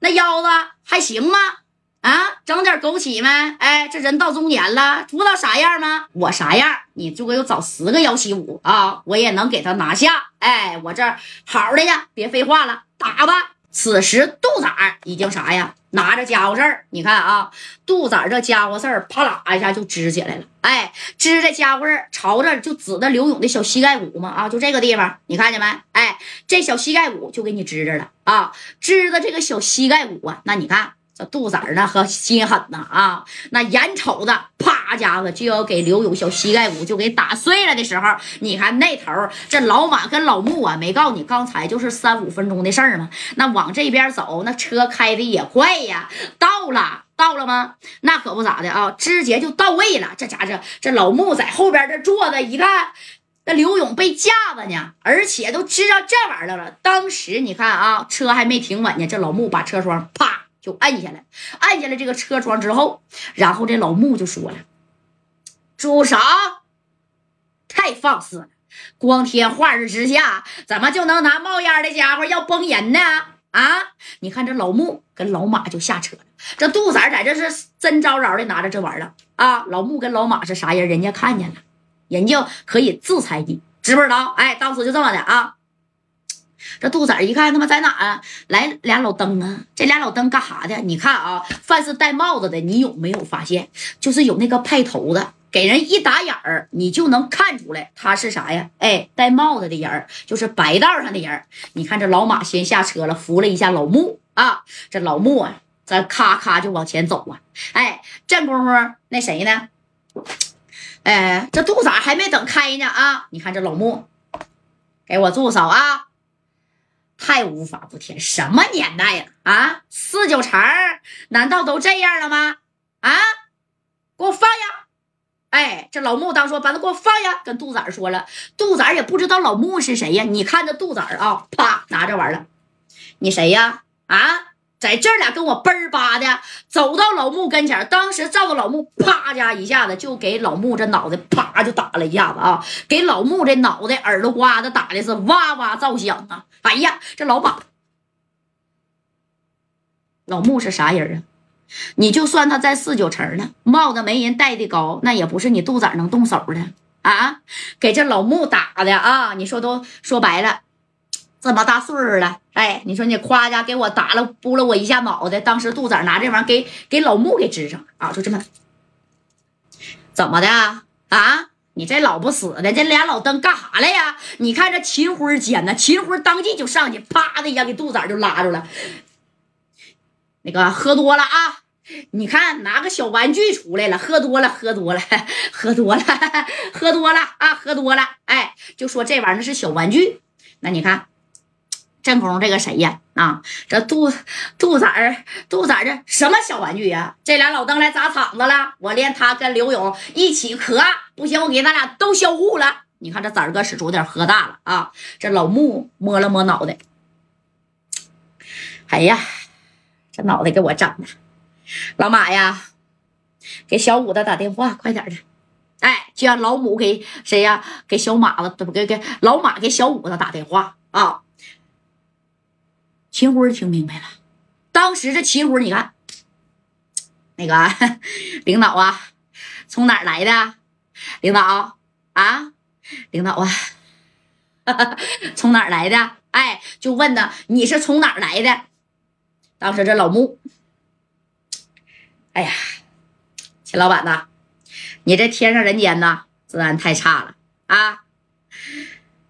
那腰子还行吗？啊，整点枸杞没？哎，这人到中年了，不知道啥样吗？我啥样？你就给我找十个幺七五啊，我也能给他拿下。哎，我这好的呀，别废话了，打吧。此时杜仔已经啥呀？拿着家伙事儿，你看啊，杜仔这家伙事儿，啪啦一下就支起来了。哎，支这家伙儿朝着就指的刘勇的小膝盖骨嘛，啊，就这个地方，你看见没？哎，这小膝盖骨就给你支着了啊，支的这个小膝盖骨啊，那你看这。杜子儿呢和心狠呐啊，那眼瞅着啪家伙就要给刘勇小膝盖骨就给打碎了的时候，你看那头这老马跟老穆啊，没告诉你刚才就是三五分钟的事儿吗？那往这边走，那车开的也快呀，到了到了吗？那可不咋的啊，直接就到位了。这家伙这老穆在后边这坐着，一看那刘勇被架着呢，而且都知道这玩意儿了。当时你看啊，车还没停稳呢，这老穆把车窗啪。就按下来，按下来这个车窗之后，然后这老穆就说了：“住手！太放肆了！光天化日之下，怎么就能拿冒烟的家伙要崩人呢？啊！你看这老穆跟老马就下车了，这杜三在这是真招招的拿着这玩意儿啊！老穆跟老马是啥人？人家看见了，人家可以制裁你，知不知道？哎，当时就这么的啊。”这杜仔一看，他妈在哪啊？来俩老登啊！这俩老登干啥的？你看啊，凡是戴帽子的，你有没有发现？就是有那个派头的，给人一打眼儿，你就能看出来他是啥呀？哎，戴帽子的人就是白道上的人你看这老马先下车了，扶了一下老穆啊。这老穆啊，咱咔咔就往前走啊。哎，这功夫那谁呢？哎，这杜仔还没等开呢啊！你看这老穆，给我住手啊！太无法无天，什么年代了啊？四九城难道都这样了吗？啊，给我放下！哎，这老穆当说，把他给我放下。跟杜仔说了，杜仔也不知道老穆是谁呀。你看这杜仔啊，啪拿着玩了，你谁呀？啊？在这俩跟我嘣儿吧的走到老穆跟前，当时照着老穆，啪家一下子就给老穆这脑袋啪就打了一下子啊，给老穆这脑袋耳朵瓜子打的是哇哇作响啊！哎呀，这老马，老木是啥人啊？你就算他在四九城呢，帽子没人戴的高，那也不是你杜仔能动手的啊！给这老木打的啊！你说都说白了。这么大岁数了，哎，你说你夸家给我打了，拨了我一下脑袋。当时杜仔拿这玩意儿给给老穆给支上啊，就这么，怎么的啊？啊你这老不死的，这俩老登干啥来呀？你看这秦辉尖呢，秦辉当即就上去，啪的一下给杜仔就拉住了。那个喝多了啊，你看拿个小玩具出来了，喝多了，喝多了，喝多了，喝多了啊，喝多了，哎，就说这玩意儿是小玩具，那你看。正宫这个谁呀？啊，这杜杜仔儿，杜仔这什么小玩具呀？这俩老登来砸场子了，我连他跟刘勇一起磕，不行，我给咱俩都销户了。你看这崽儿哥使出点喝大了啊！这老木摸了摸脑袋，哎呀，这脑袋给我整的。老马呀，给小五子打电话，快点的。哎，就让老母给谁呀？给小马子，不给给老马给小五子打电话啊！秦辉听明白了，当时这秦辉，你看，那个 领导啊，从哪儿来的？领导啊，领导啊，从哪儿来的？哎，就问他你是从哪儿来的？当时这老穆，哎呀，秦老板呐，你这天上人间呐，治安太差了啊！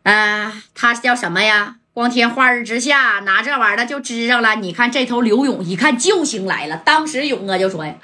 啊，他叫什么呀？光天化日之下拿这玩意儿就支上了，你看这头刘勇一看救星来了，当时勇哥就说呀。